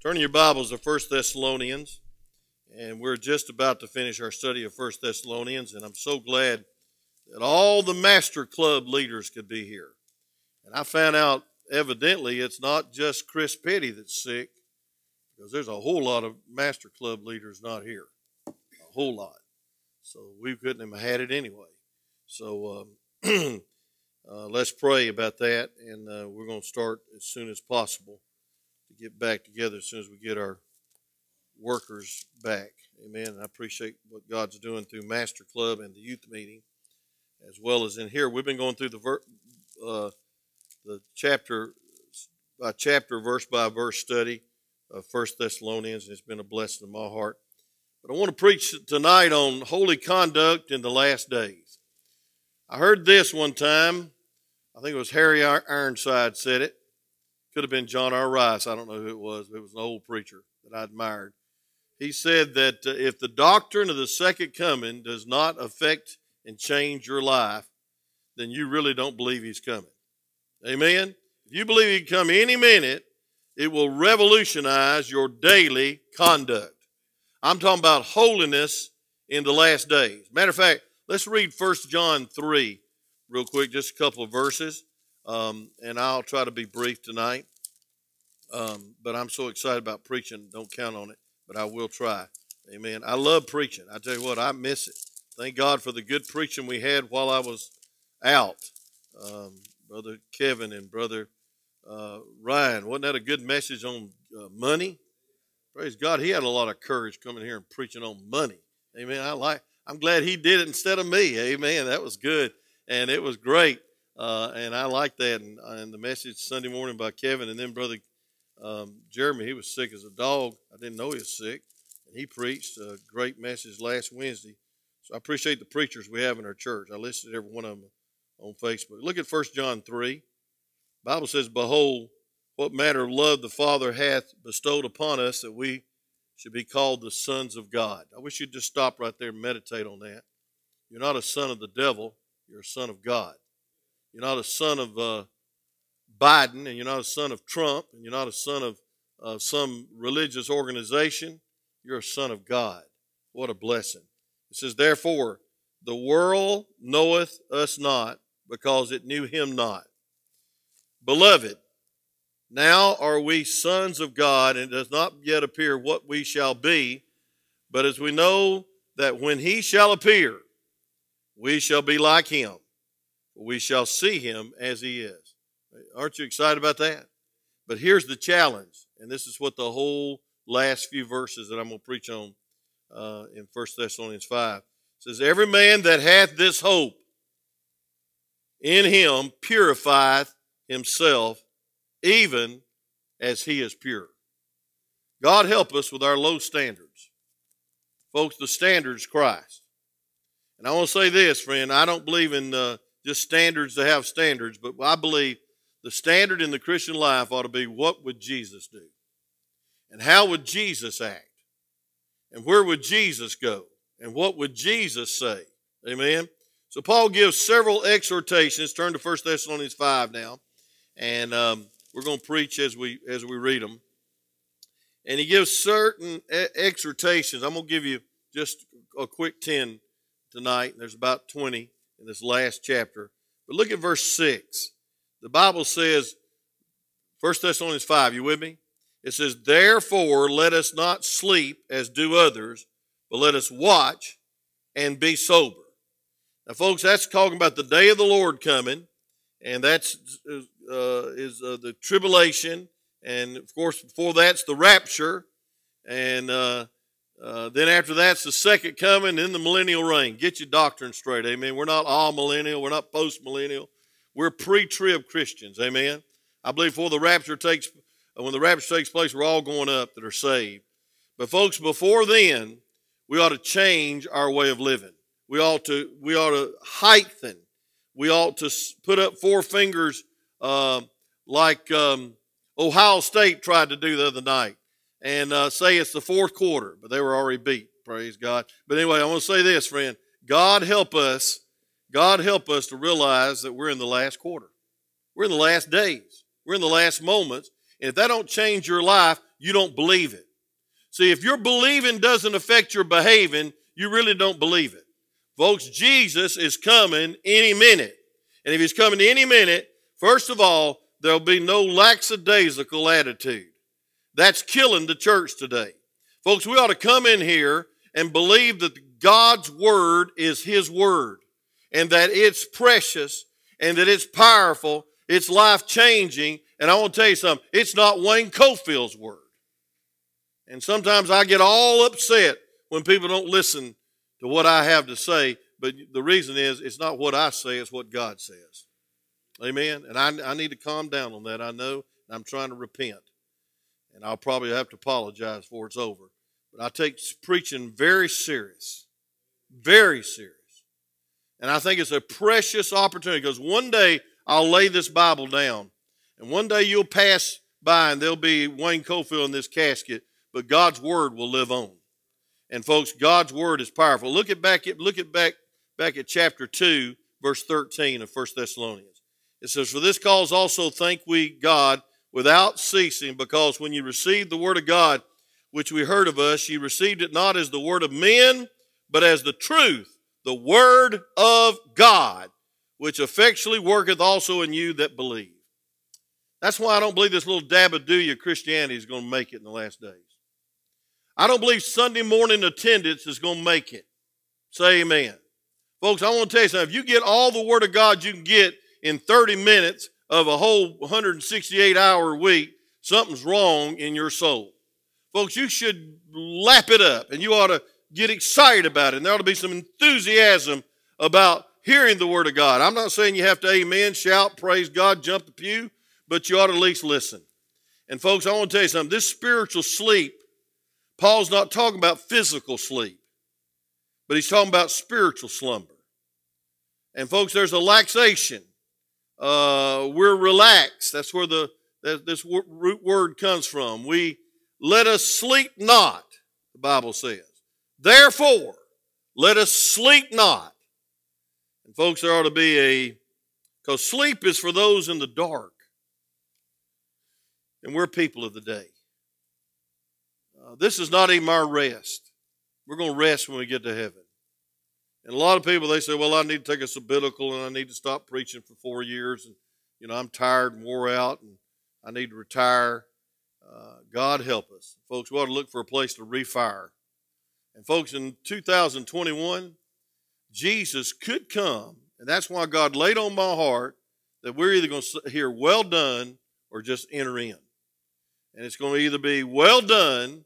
Turn your Bibles to 1 Thessalonians, and we're just about to finish our study of 1 Thessalonians, and I'm so glad that all the Master Club leaders could be here. And I found out, evidently, it's not just Chris Petty that's sick, because there's a whole lot of Master Club leaders not here. A whole lot. So we couldn't have had it anyway. So um, uh, let's pray about that, and uh, we're going to start as soon as possible get back together as soon as we get our workers back. Amen. And I appreciate what God's doing through Master Club and the youth meeting, as well as in here. We've been going through the ver- uh, the chapter by chapter, verse by verse study of First Thessalonians, and it's been a blessing to my heart. But I want to preach tonight on holy conduct in the last days. I heard this one time. I think it was Harry Ironside said it. Could have been John R. Rice. I don't know who it was. It was an old preacher that I admired. He said that uh, if the doctrine of the second coming does not affect and change your life, then you really don't believe he's coming. Amen? If you believe he can come any minute, it will revolutionize your daily conduct. I'm talking about holiness in the last days. Matter of fact, let's read 1 John 3 real quick, just a couple of verses, um, and I'll try to be brief tonight. Um, but I'm so excited about preaching, don't count on it, but I will try. Amen. I love preaching. I tell you what, I miss it. Thank God for the good preaching we had while I was out. Um, Brother Kevin and Brother uh, Ryan, wasn't that a good message on uh, money? Praise God, he had a lot of courage coming here and preaching on money. Amen. I like. I'm glad he did it instead of me. Amen. That was good, and it was great, uh, and I like that. And, and, the message Sunday morning by Kevin, and then Brother um, Jeremy, he was sick as a dog. I didn't know he was sick, and he preached a great message last Wednesday. So I appreciate the preachers we have in our church. I listed every one of them on Facebook. Look at First John three. Bible says, "Behold." what manner of love the Father hath bestowed upon us that we should be called the sons of God. I wish you'd just stop right there and meditate on that. You're not a son of the devil, you're a son of God. You're not a son of uh, Biden, and you're not a son of Trump, and you're not a son of uh, some religious organization. You're a son of God. What a blessing. It says, Therefore, the world knoweth us not because it knew him not. Beloved, now are we sons of God, and it does not yet appear what we shall be. But as we know that when he shall appear, we shall be like him. We shall see him as he is. Aren't you excited about that? But here's the challenge, and this is what the whole last few verses that I'm going to preach on uh, in 1 Thessalonians 5 says, Every man that hath this hope in him purifieth himself even as he is pure. God help us with our low standards. Folks, the standard is Christ. And I want to say this, friend, I don't believe in uh, just standards to have standards, but I believe the standard in the Christian life ought to be what would Jesus do? And how would Jesus act? And where would Jesus go? And what would Jesus say? Amen. So Paul gives several exhortations. Turn to 1 Thessalonians 5 now. And um, we're going to preach as we as we read them. And he gives certain exhortations. I'm going to give you just a quick 10 tonight. There's about 20 in this last chapter. But look at verse 6. The Bible says, 1 Thessalonians 5, you with me? It says, Therefore, let us not sleep as do others, but let us watch and be sober. Now, folks, that's talking about the day of the Lord coming, and that's uh, is uh, the tribulation, and of course, before that's the rapture, and uh, uh, then after that's the second coming, then the millennial reign. Get your doctrine straight, amen. We're not amillennial, we're not post millennial, we're pre trib Christians, amen. I believe before the rapture takes, uh, when the rapture takes place, we're all going up that are saved. But folks, before then, we ought to change our way of living. We ought to we ought to heighten. We ought to put up four fingers uh, like um, Ohio State tried to do the other night and uh, say it's the fourth quarter, but they were already beat. Praise God. But anyway, I want to say this, friend. God help us. God help us to realize that we're in the last quarter. We're in the last days. We're in the last moments. And if that don't change your life, you don't believe it. See, if your believing doesn't affect your behaving, you really don't believe it. Folks, Jesus is coming any minute. And if he's coming any minute, first of all, there'll be no lackadaisical attitude. That's killing the church today. Folks, we ought to come in here and believe that God's word is his word and that it's precious and that it's powerful, it's life changing. And I want to tell you something, it's not Wayne Cofield's word. And sometimes I get all upset when people don't listen to what I have to say, but the reason is it's not what I say, it's what God says. Amen. And I, I need to calm down on that. I know. I'm trying to repent. And I'll probably have to apologize before it's over. But I take preaching very serious. Very serious. And I think it's a precious opportunity because one day I'll lay this Bible down. And one day you'll pass by and there'll be Wayne Cofield in this casket, but God's word will live on. And folks, God's word is powerful. Look at back at look at back back at chapter 2, verse 13 of 1 Thessalonians. It says, For this cause also thank we God without ceasing, because when you received the word of God, which we heard of us, you received it not as the word of men, but as the truth, the word of God, which effectually worketh also in you that believe. That's why I don't believe this little dab of do dabadoo Christianity is going to make it in the last days. I don't believe Sunday morning attendance is going to make it. Say amen. Folks, I want to tell you something. If you get all the Word of God you can get in 30 minutes of a whole 168 hour week, something's wrong in your soul. Folks, you should lap it up and you ought to get excited about it. And there ought to be some enthusiasm about hearing the Word of God. I'm not saying you have to amen, shout, praise God, jump the pew, but you ought to at least listen. And folks, I want to tell you something. This spiritual sleep Paul's not talking about physical sleep, but he's talking about spiritual slumber. And folks, there's a laxation. Uh, we're relaxed. That's where the that this root word comes from. We let us sleep not. The Bible says. Therefore, let us sleep not. And folks, there ought to be a because sleep is for those in the dark, and we're people of the day. Uh, this is not even our rest. We're going to rest when we get to heaven. And a lot of people, they say, well, I need to take a sabbatical and I need to stop preaching for four years. And, you know, I'm tired and wore out and I need to retire. Uh, God help us. Folks, we ought to look for a place to refire. And, folks, in 2021, Jesus could come. And that's why God laid on my heart that we're either going to hear well done or just enter in. And it's going to either be well done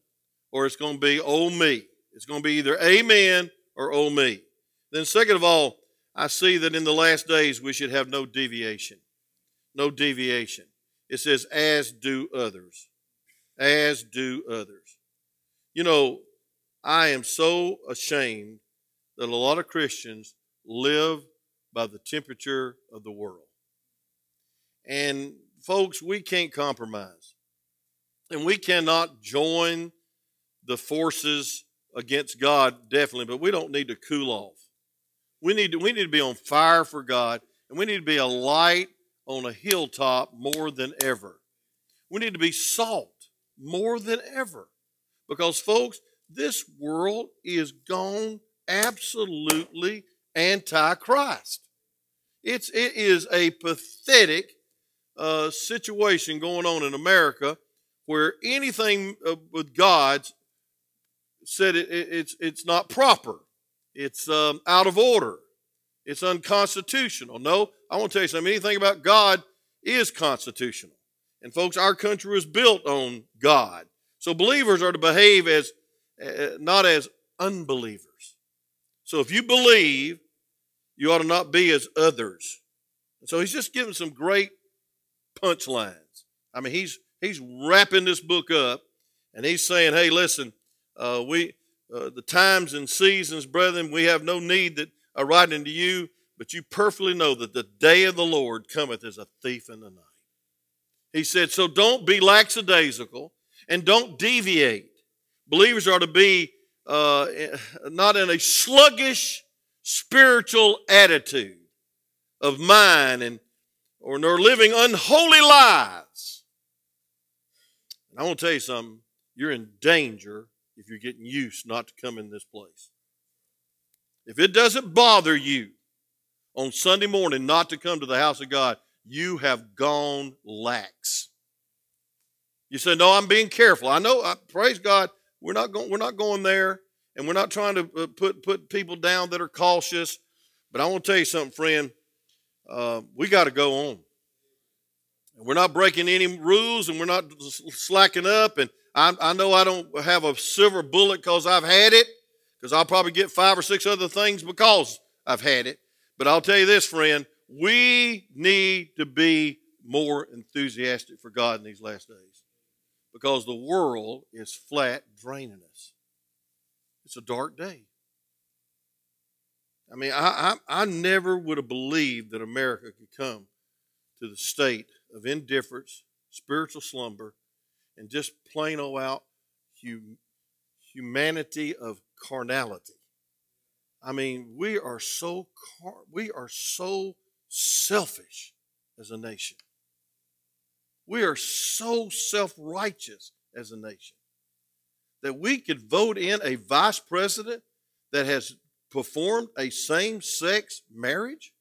or it's going to be oh me. It's going to be either amen or oh me. Then, second of all, I see that in the last days we should have no deviation. No deviation. It says, as do others. As do others. You know, I am so ashamed that a lot of Christians live by the temperature of the world. And folks, we can't compromise. And we cannot join the forces against God, definitely, but we don't need to cool off. We need to, we need to be on fire for God, and we need to be a light on a hilltop more than ever. We need to be salt more than ever. Because, folks, this world is gone absolutely anti-Christ. It's it is a pathetic uh, situation going on in America where anything uh, with God's said it, it, it's, it's not proper, it's um, out of order, it's unconstitutional. No, I want to tell you something. Anything about God is constitutional. And folks, our country was built on God. So believers are to behave as uh, not as unbelievers. So if you believe, you ought to not be as others. So he's just giving some great punchlines. I mean, he's he's wrapping this book up and he's saying, hey, listen, uh, we, uh, the times and seasons, brethren, we have no need that I write unto you, but you perfectly know that the day of the Lord cometh as a thief in the night. He said, so don't be lackadaisical and don't deviate. Believers are to be uh, not in a sluggish spiritual attitude of mind and or nor living unholy lives. And I want to tell you something. You're in danger if you're getting used not to come in this place. If it doesn't bother you on Sunday morning not to come to the house of God, you have gone lax. You say, "No, I'm being careful." I know. I, praise God. We're not going. We're not going there, and we're not trying to uh, put put people down that are cautious. But I want to tell you something, friend. Uh, we got to go on. We're not breaking any rules, and we're not slacking up. And I, I know I don't have a silver bullet because I've had it, because I'll probably get five or six other things because I've had it. But I'll tell you this, friend, we need to be more enthusiastic for God in these last days because the world is flat draining us. It's a dark day. I mean, I, I, I never would have believed that America could come to the state of indifference, spiritual slumber, and just plain old out hum, humanity of carnality. I mean, we are so car- we are so selfish as a nation. We are so self-righteous as a nation that we could vote in a vice president that has performed a same-sex marriage.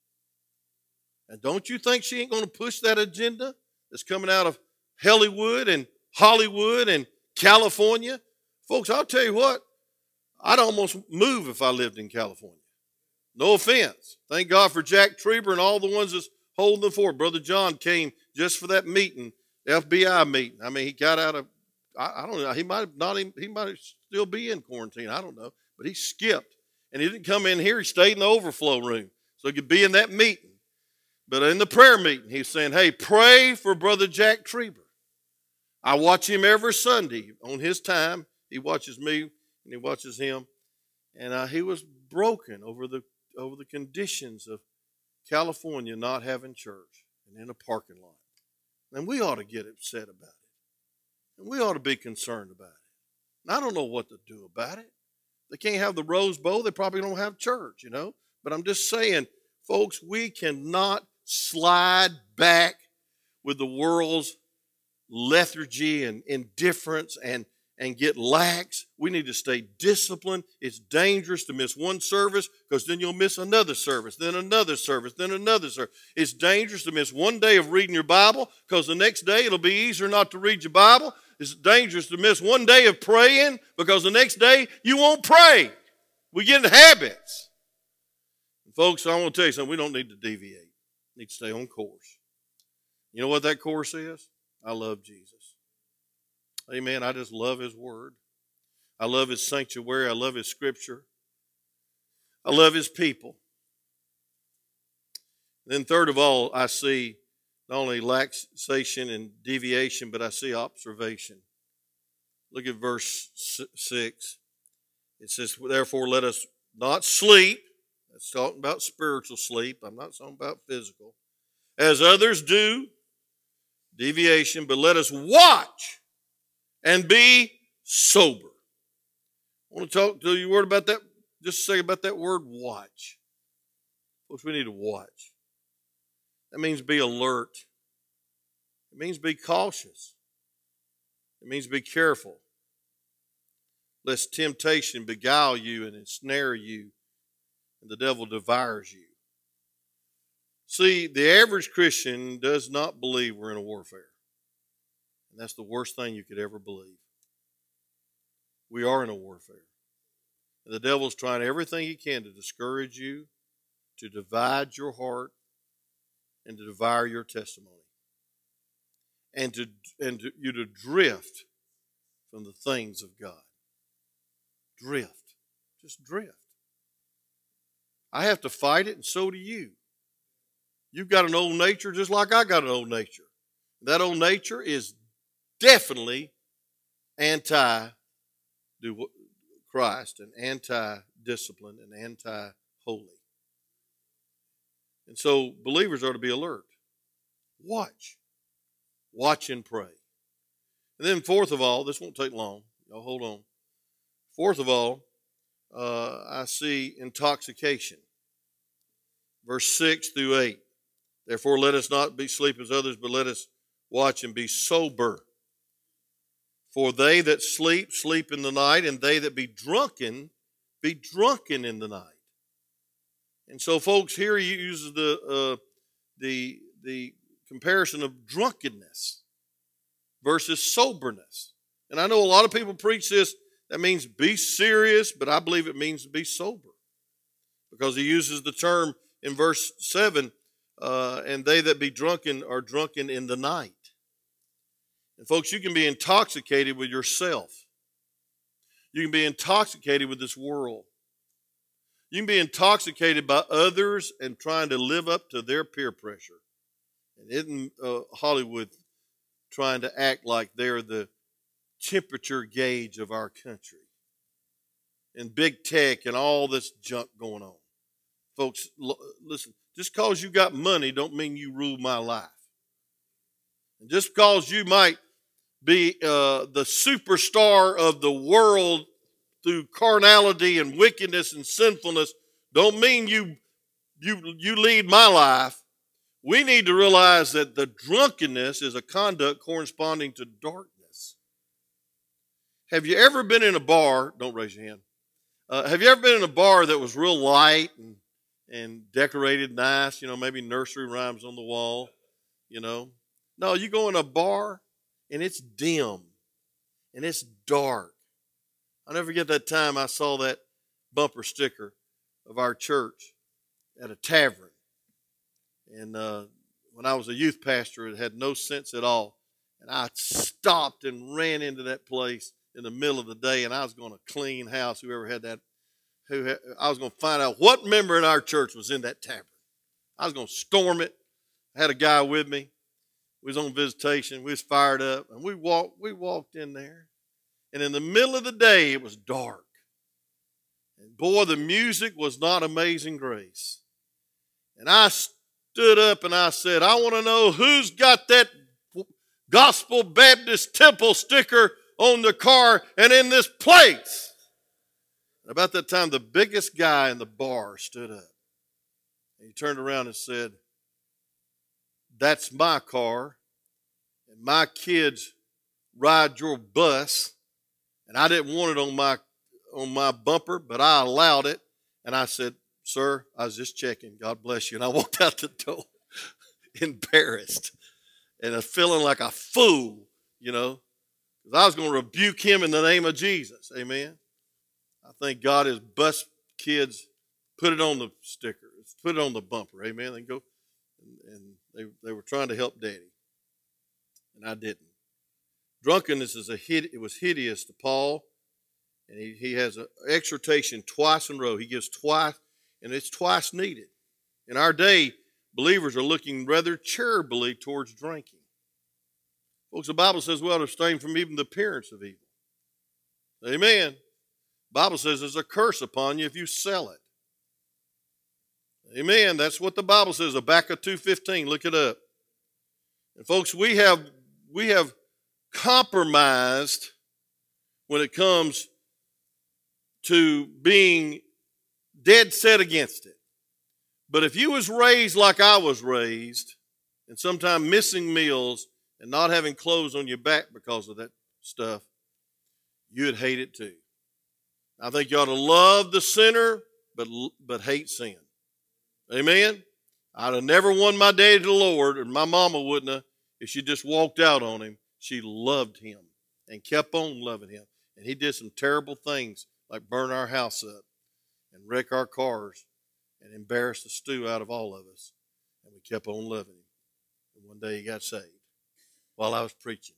And don't you think she ain't going to push that agenda that's coming out of Hollywood and Hollywood and California? Folks, I'll tell you what, I'd almost move if I lived in California. No offense. Thank God for Jack Trieber and all the ones that's holding the fort. Brother John came just for that meeting, FBI meeting. I mean, he got out of, I, I don't know, he might have not even, he might still be in quarantine. I don't know. But he skipped. And he didn't come in here, he stayed in the overflow room. So he could be in that meeting. But in the prayer meeting, he's saying, hey, pray for Brother Jack Trieber. I watch him every Sunday on his time. He watches me and he watches him. And uh, he was broken over the over the conditions of California not having church and in a parking lot. And we ought to get upset about it. And we ought to be concerned about it. And I don't know what to do about it. They can't have the Rose Bowl, they probably don't have church, you know. But I'm just saying, folks, we cannot slide back with the world's lethargy and indifference and and get lax. We need to stay disciplined. It's dangerous to miss one service because then you'll miss another service, then another service, then another service. It's dangerous to miss one day of reading your Bible because the next day it'll be easier not to read your Bible. It's dangerous to miss one day of praying because the next day you won't pray. We get in habits. And folks, I want to tell you something. We don't need to deviate. We need to stay on course. You know what that course is? I love Jesus. Amen. I just love His Word. I love His sanctuary. I love His Scripture. I love His people. Then, third of all, I see not only laxation and deviation, but I see observation. Look at verse 6. It says, Therefore, let us not sleep. That's talking about spiritual sleep. I'm not talking about physical. As others do, deviation, but let us watch and be sober. I want to talk to you word about that, just second about that word watch. Folks, we need to watch. That means be alert. It means be cautious. It means be careful. Lest temptation beguile you and ensnare you, and the devil devours you. See, the average Christian does not believe we're in a warfare. And that's the worst thing you could ever believe. We are in a warfare. And the devil's trying everything he can to discourage you, to divide your heart, and to devour your testimony. And to and to, you to drift from the things of God. Drift. Just drift. I have to fight it, and so do you. You've got an old nature just like I got an old nature. That old nature is definitely anti Christ and anti discipline and anti holy. And so believers are to be alert. Watch. Watch and pray. And then, fourth of all, this won't take long. Y'all hold on. Fourth of all, uh, I see intoxication. Verse 6 through 8. Therefore, let us not be sleep as others, but let us watch and be sober. For they that sleep, sleep in the night, and they that be drunken, be drunken in the night. And so, folks, here he uses the uh, the the comparison of drunkenness versus soberness. And I know a lot of people preach this. That means be serious, but I believe it means be sober, because he uses the term in verse seven. Uh, and they that be drunken are drunken in the night. And folks, you can be intoxicated with yourself. You can be intoxicated with this world. You can be intoxicated by others and trying to live up to their peer pressure. And isn't uh, Hollywood trying to act like they're the temperature gauge of our country? And big tech and all this junk going on. Folks, listen, just because you got money don't mean you rule my life. And just because you might be uh, the superstar of the world through carnality and wickedness and sinfulness don't mean you you you lead my life. We need to realize that the drunkenness is a conduct corresponding to darkness. Have you ever been in a bar don't raise your hand uh, have you ever been in a bar that was real light and and decorated nice you know maybe nursery rhymes on the wall you know? No you go in a bar and it's dim and it's dark. I'll never forget that time I saw that bumper sticker of our church at a tavern. And uh, when I was a youth pastor, it had no sense at all. And I stopped and ran into that place in the middle of the day, and I was going to clean house. Whoever had that, who I was going to find out what member in our church was in that tavern. I was going to storm it. I had a guy with me we was on visitation. We was fired up, and we walked. We walked in there, and in the middle of the day, it was dark. And boy, the music was not Amazing Grace. And I stood up and I said, "I want to know who's got that Gospel Baptist Temple sticker on the car and in this place." And about that time, the biggest guy in the bar stood up. And he turned around and said, that's my car, and my kids ride your bus, and I didn't want it on my on my bumper, but I allowed it, and I said, "Sir, I was just checking. God bless you." And I walked out the door, embarrassed, and feeling like a fool, you know, because I was going to rebuke him in the name of Jesus. Amen. I think God has bus kids put it on the sticker, put it on the bumper. Amen. And go and, and they, they were trying to help daddy, and I didn't. Drunkenness is a hid, it was hideous to Paul, and he, he has an exhortation twice in a row. He gives twice, and it's twice needed. In our day, believers are looking rather charitably towards drinking. Folks, the Bible says, well, to abstain from even the appearance of evil. Amen. Bible says there's a curse upon you if you sell it. Amen. That's what the Bible says. Habakkuk 2.15. Look it up. And folks, we have we have compromised when it comes to being dead set against it. But if you was raised like I was raised, and sometimes missing meals and not having clothes on your back because of that stuff, you'd hate it too. I think you ought to love the sinner, but but hate sin. Amen. I'd have never won my daddy to the Lord, and my mama wouldn't have if she just walked out on him. She loved him and kept on loving him. And he did some terrible things like burn our house up and wreck our cars and embarrass the stew out of all of us. And we kept on loving him. And one day he got saved while I was preaching.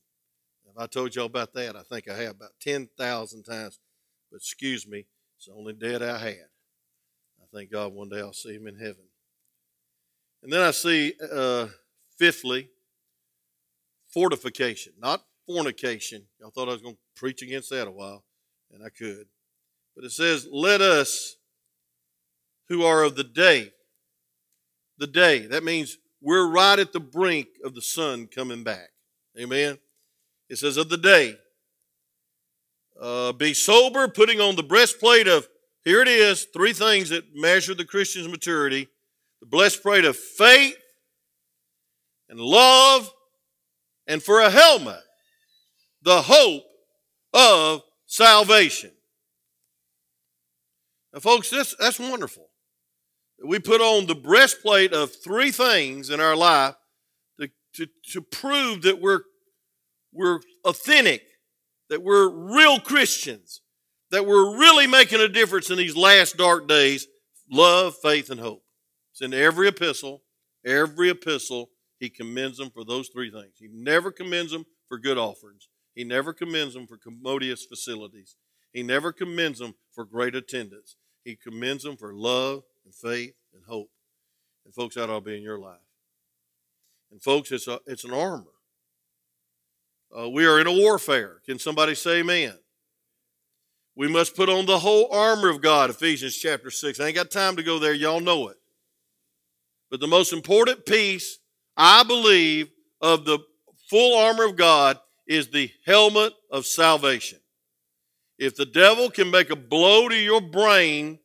If I told y'all about that, I think I have about 10,000 times. But excuse me, it's the only debt I had. Thank God one day I'll see him in heaven. And then I see, uh, fifthly, fortification, not fornication. Y'all thought I was going to preach against that a while, and I could. But it says, Let us who are of the day, the day. That means we're right at the brink of the sun coming back. Amen. It says, Of the day. Uh, be sober, putting on the breastplate of here it is three things that measure the Christian's maturity the blessed breastplate of faith and love, and for a helmet, the hope of salvation. Now, folks, this, that's wonderful. We put on the breastplate of three things in our life to, to, to prove that we're, we're authentic, that we're real Christians, that we're really making a difference in these last dark days love, faith, and hope. It's in every epistle. Every epistle, he commends them for those three things. He never commends them for good offerings. He never commends them for commodious facilities. He never commends them for great attendance. He commends them for love and faith and hope. And folks, that ought to be in your life. And folks, it's a, it's an armor. Uh, we are in a warfare. Can somebody say amen? We must put on the whole armor of God, Ephesians chapter 6. I ain't got time to go there. Y'all know it. But the most important piece, I believe, of the full armor of God is the helmet of salvation. If the devil can make a blow to your brain,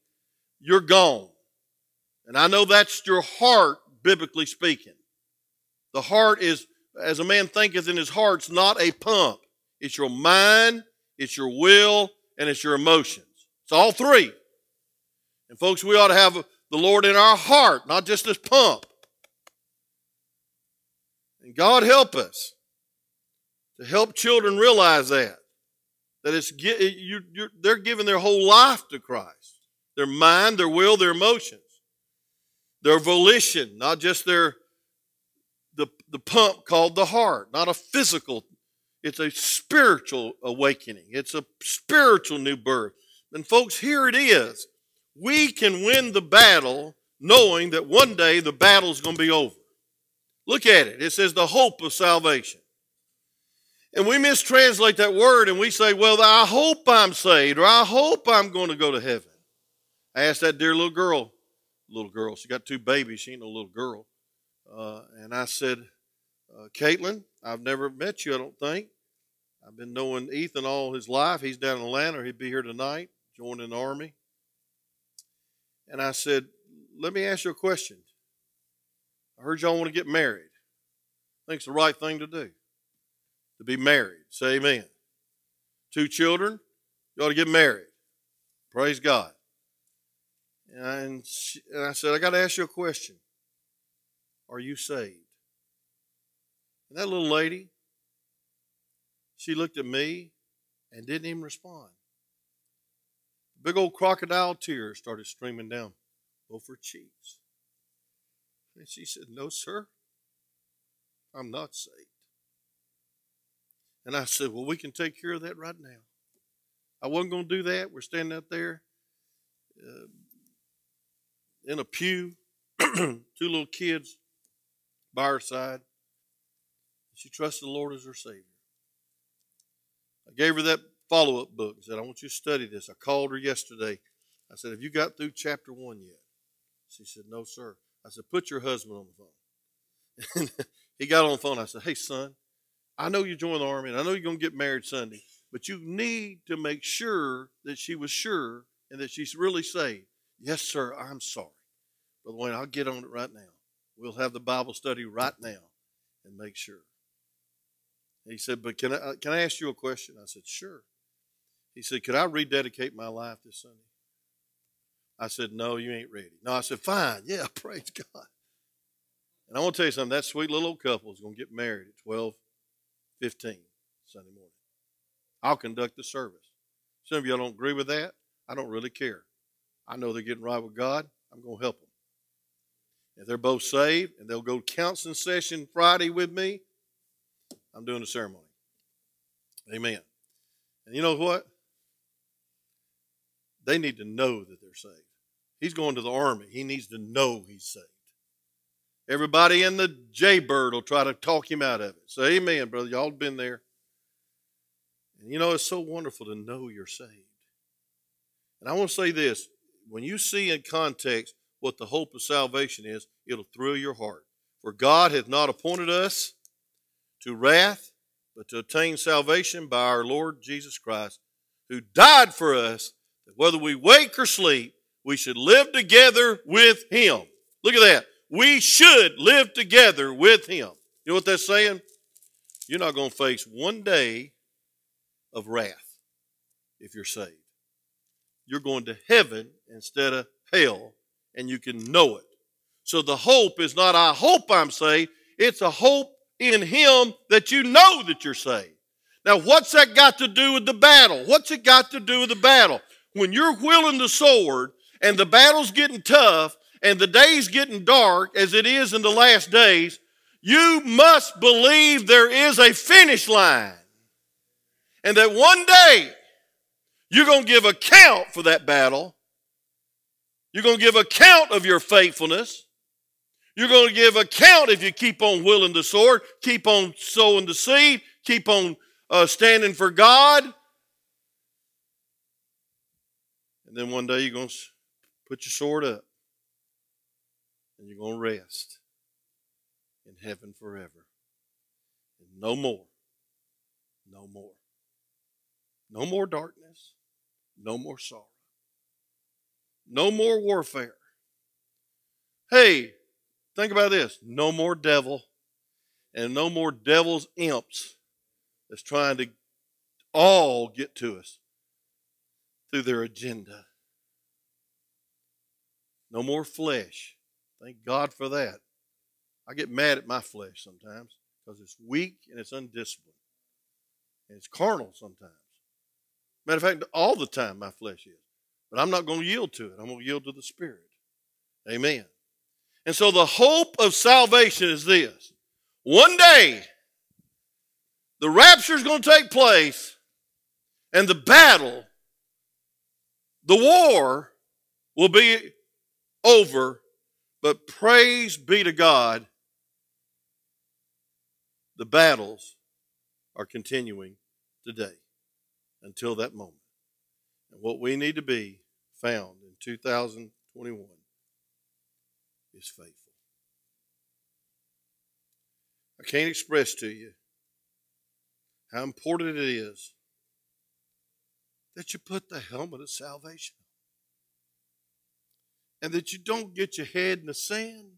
you're gone. And I know that's your heart, biblically speaking. The heart is, as a man thinketh in his heart, it's not a pump. It's your mind, it's your will, and it's your emotions. It's all three. And folks, we ought to have the Lord in our heart, not just this pump. And God help us to help children realize that. That it's you, they're giving their whole life to Christ. Their mind, their will, their emotions. Their volition, not just their the, the pump called the heart, not a physical, it's a spiritual awakening. It's a spiritual new birth. And folks, here it is. We can win the battle knowing that one day the battle's going to be over. Look at it. It says the hope of salvation. And we mistranslate that word and we say, well, I hope I'm saved or I hope I'm going to go to heaven. I asked that dear little girl, little girl, she got two babies, she ain't no little girl. Uh, and I said, uh, Caitlin, I've never met you, I don't think. I've been knowing Ethan all his life. He's down in Atlanta. He'd be here tonight, joining the Army. And I said, Let me ask you a question. I heard y'all want to get married. I think it's the right thing to do to be married. Say amen. Two children, you ought to get married. Praise God. And, she, and I said, I got to ask you a question. Are you saved? And that little lady, she looked at me and didn't even respond. Big old crocodile tears started streaming down both her cheeks. And she said, No, sir, I'm not saved. And I said, Well, we can take care of that right now. I wasn't going to do that. We're standing out there uh, in a pew, two little kids by her side. She trusted the Lord as her Savior. I gave her that follow up book and said, I want you to study this. I called her yesterday. I said, Have you got through chapter one yet? She said, No, sir. I said, Put your husband on the phone. he got on the phone. I said, Hey, son, I know you joined the army and I know you're going to get married Sunday, but you need to make sure that she was sure and that she's really saved. Yes, sir, I'm sorry. Brother Wayne, I'll get on it right now. We'll have the Bible study right now and make sure. He said, But can I, uh, can I ask you a question? I said, Sure. He said, Could I rededicate my life this Sunday? I said, No, you ain't ready. No, I said, Fine. Yeah, praise God. And I want to tell you something that sweet little old couple is going to get married at 12 15 Sunday morning. I'll conduct the service. Some of y'all don't agree with that. I don't really care. I know they're getting right with God. I'm going to help them. If they're both saved and they'll go counseling session Friday with me, I'm doing the ceremony. Amen. And you know what? They need to know that they're saved. He's going to the army. He needs to know he's saved. Everybody in the jaybird will try to talk him out of it. So, amen, brother. Y'all been there. And you know, it's so wonderful to know you're saved. And I want to say this when you see in context what the hope of salvation is, it'll thrill your heart. For God hath not appointed us to wrath, but to obtain salvation by our Lord Jesus Christ, who died for us, that whether we wake or sleep, we should live together with Him. Look at that we should live together with him. You know what that's saying? You're not going to face one day of wrath. if you're saved. You're going to heaven instead of hell, and you can know it. So the hope is not, I hope I'm saved. It's a hope in Him that you know that you're saved. Now, what's that got to do with the battle? What's it got to do with the battle? When you're wielding the sword and the battle's getting tough and the day's getting dark, as it is in the last days, you must believe there is a finish line. And that one day you're going to give account for that battle. You're going to give account of your faithfulness. You're going to give account if you keep on willing the sword, keep on sowing the seed, keep on uh, standing for God. And then one day you're going to put your sword up and you're going to rest in heaven forever. And no more. No more. No more darkness. No more sorrow. No more warfare. Hey, think about this no more devil and no more devil's imps that's trying to all get to us through their agenda. No more flesh. Thank God for that. I get mad at my flesh sometimes because it's weak and it's undisciplined. And it's carnal sometimes. Matter of fact, all the time my flesh is. But I'm not going to yield to it. I'm going to yield to the Spirit. Amen. And so the hope of salvation is this one day, the rapture is going to take place, and the battle, the war, will be over. But praise be to God, the battles are continuing today until that moment. And what we need to be found in 2021 is faithful. I can't express to you how important it is that you put the helmet of salvation and that you don't get your head in the sand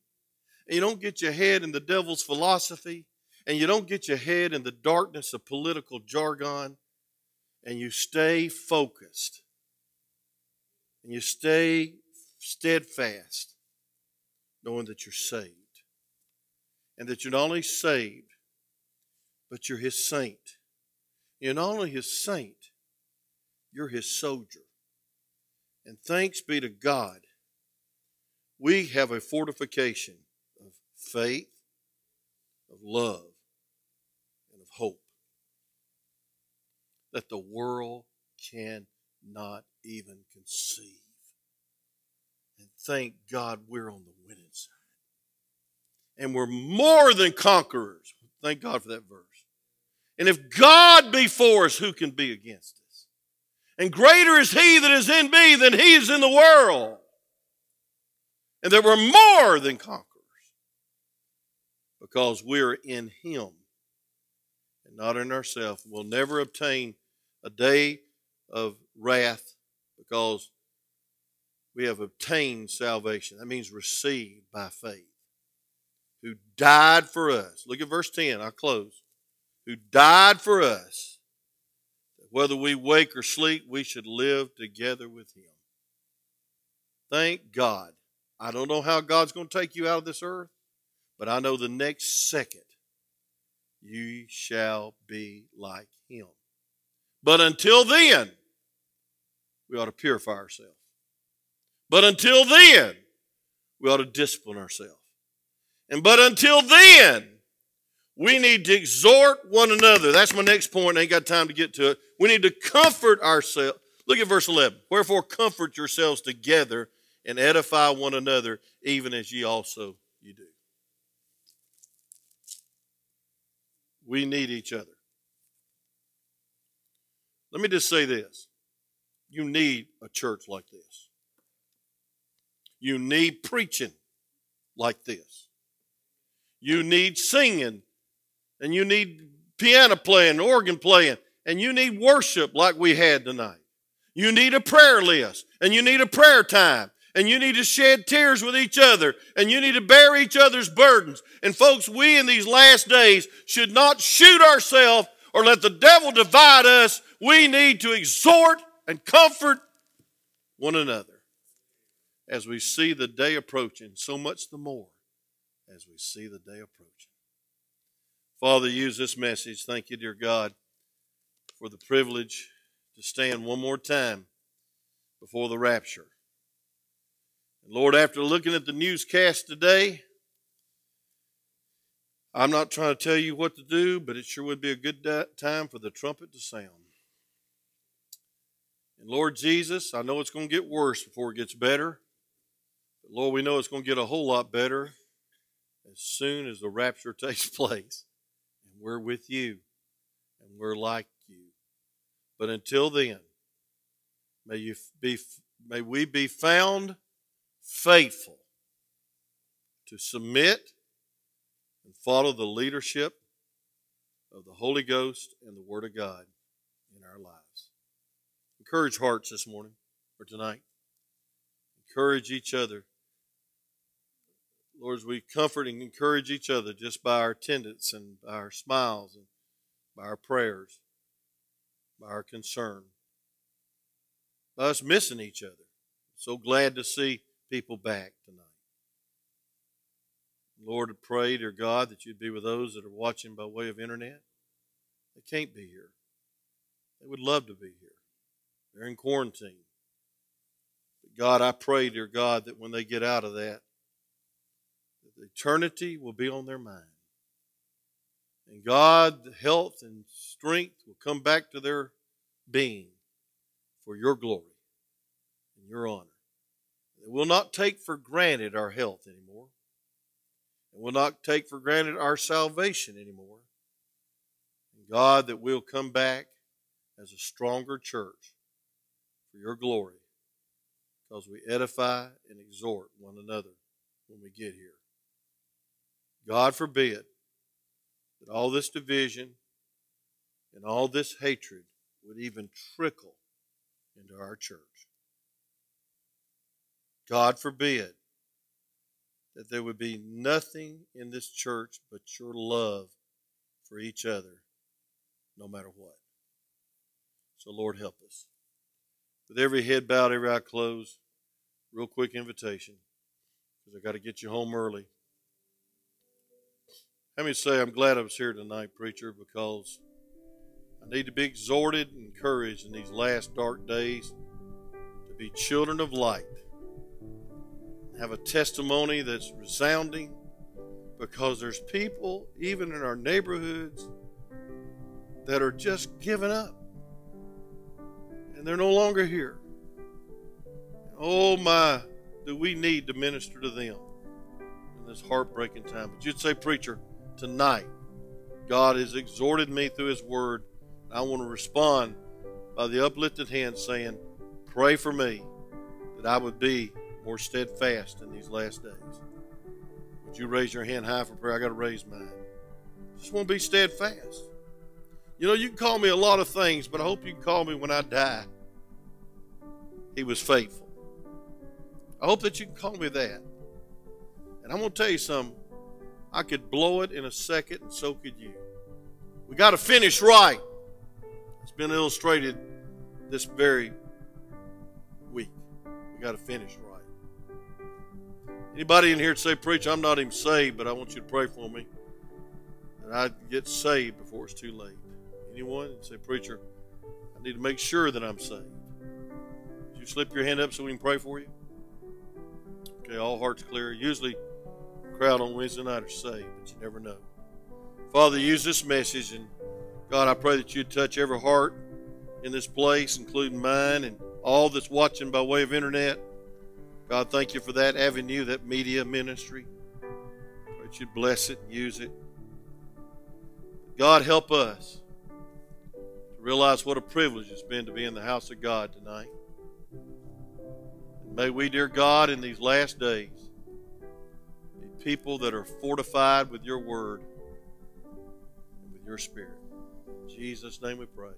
and you don't get your head in the devil's philosophy and you don't get your head in the darkness of political jargon and you stay focused and you stay steadfast, knowing that you're saved. And that you're not only saved, but you're his saint. You're not only his saint, you're his soldier. And thanks be to God, we have a fortification of faith, of love, and of hope that the world cannot even conceive. Thank God we're on the winning side. And we're more than conquerors. Thank God for that verse. And if God be for us, who can be against us? And greater is He that is in me than He is in the world. And that we're more than conquerors because we're in Him and not in ourselves. We'll never obtain a day of wrath because we have obtained salvation. That means received by faith. Who died for us. Look at verse 10. I'll close. Who died for us. Whether we wake or sleep, we should live together with him. Thank God. I don't know how God's going to take you out of this earth, but I know the next second you shall be like him. But until then, we ought to purify ourselves. But until then, we ought to discipline ourselves. And but until then, we need to exhort one another. That's my next point. I ain't got time to get to it. We need to comfort ourselves. Look at verse 11. Wherefore, comfort yourselves together and edify one another, even as ye also you do. We need each other. Let me just say this you need a church like this. You need preaching like this. You need singing, and you need piano playing, organ playing, and you need worship like we had tonight. You need a prayer list, and you need a prayer time, and you need to shed tears with each other, and you need to bear each other's burdens. And folks, we in these last days should not shoot ourselves or let the devil divide us. We need to exhort and comfort one another as we see the day approaching, so much the more as we see the day approaching. Father, use this message. Thank you, dear God, for the privilege to stand one more time before the rapture. And Lord, after looking at the newscast today, I'm not trying to tell you what to do, but it sure would be a good time for the trumpet to sound. And Lord Jesus, I know it's going to get worse before it gets better. Lord, we know it's going to get a whole lot better as soon as the rapture takes place. And we're with you, and we're like you. But until then, may you be may we be found faithful to submit and follow the leadership of the Holy Ghost and the Word of God in our lives. Encourage hearts this morning or tonight. Encourage each other. Lord, as we comfort and encourage each other just by our attendance and by our smiles and by our prayers, by our concern, by us missing each other. So glad to see people back tonight. Lord, I pray, dear God, that you'd be with those that are watching by way of internet. They can't be here. They would love to be here. They're in quarantine. But God, I pray, dear God, that when they get out of that, that eternity will be on their mind. And God, health and strength will come back to their being for your glory and your honor. They will not take for granted our health anymore and will not take for granted our salvation anymore. And God, that we'll come back as a stronger church for your glory because we edify and exhort one another when we get here. God forbid that all this division and all this hatred would even trickle into our church. God forbid that there would be nothing in this church but your love for each other, no matter what. So, Lord, help us. With every head bowed, every eye closed, real quick invitation, because I got to get you home early. Let me say I'm glad I was here tonight, preacher, because I need to be exhorted and encouraged in these last dark days to be children of light have a testimony that's resounding because there's people, even in our neighborhoods, that are just giving up. And they're no longer here. Oh my, do we need to minister to them in this heartbreaking time? But you'd say, Preacher, tonight, God has exhorted me through His Word. I want to respond by the uplifted hand saying, Pray for me that I would be more steadfast in these last days. Would you raise your hand high for prayer? I got to raise mine. Just want to be steadfast. You know, you can call me a lot of things, but I hope you can call me when I die. He was faithful. I hope that you can call me that. And I'm going to tell you something. I could blow it in a second, and so could you. We got to finish right. It's been illustrated this very week. We got to finish right. Anybody in here say, Preach, I'm not even saved, but I want you to pray for me. And I get saved before it's too late. Anyone? Say, Preacher, I need to make sure that I'm saved. Would you slip your hand up so we can pray for you? Okay, all hearts clear. Usually, crowd on Wednesday night are saved, but you never know. Father, use this message, and God, I pray that you touch every heart in this place, including mine and all that's watching by way of internet. God, thank you for that avenue, that media ministry. Pray that you bless it and use it. God, help us to realize what a privilege it's been to be in the house of God tonight. And may we, dear God, in these last days, people that are fortified with your word and with your spirit. In Jesus' name we pray.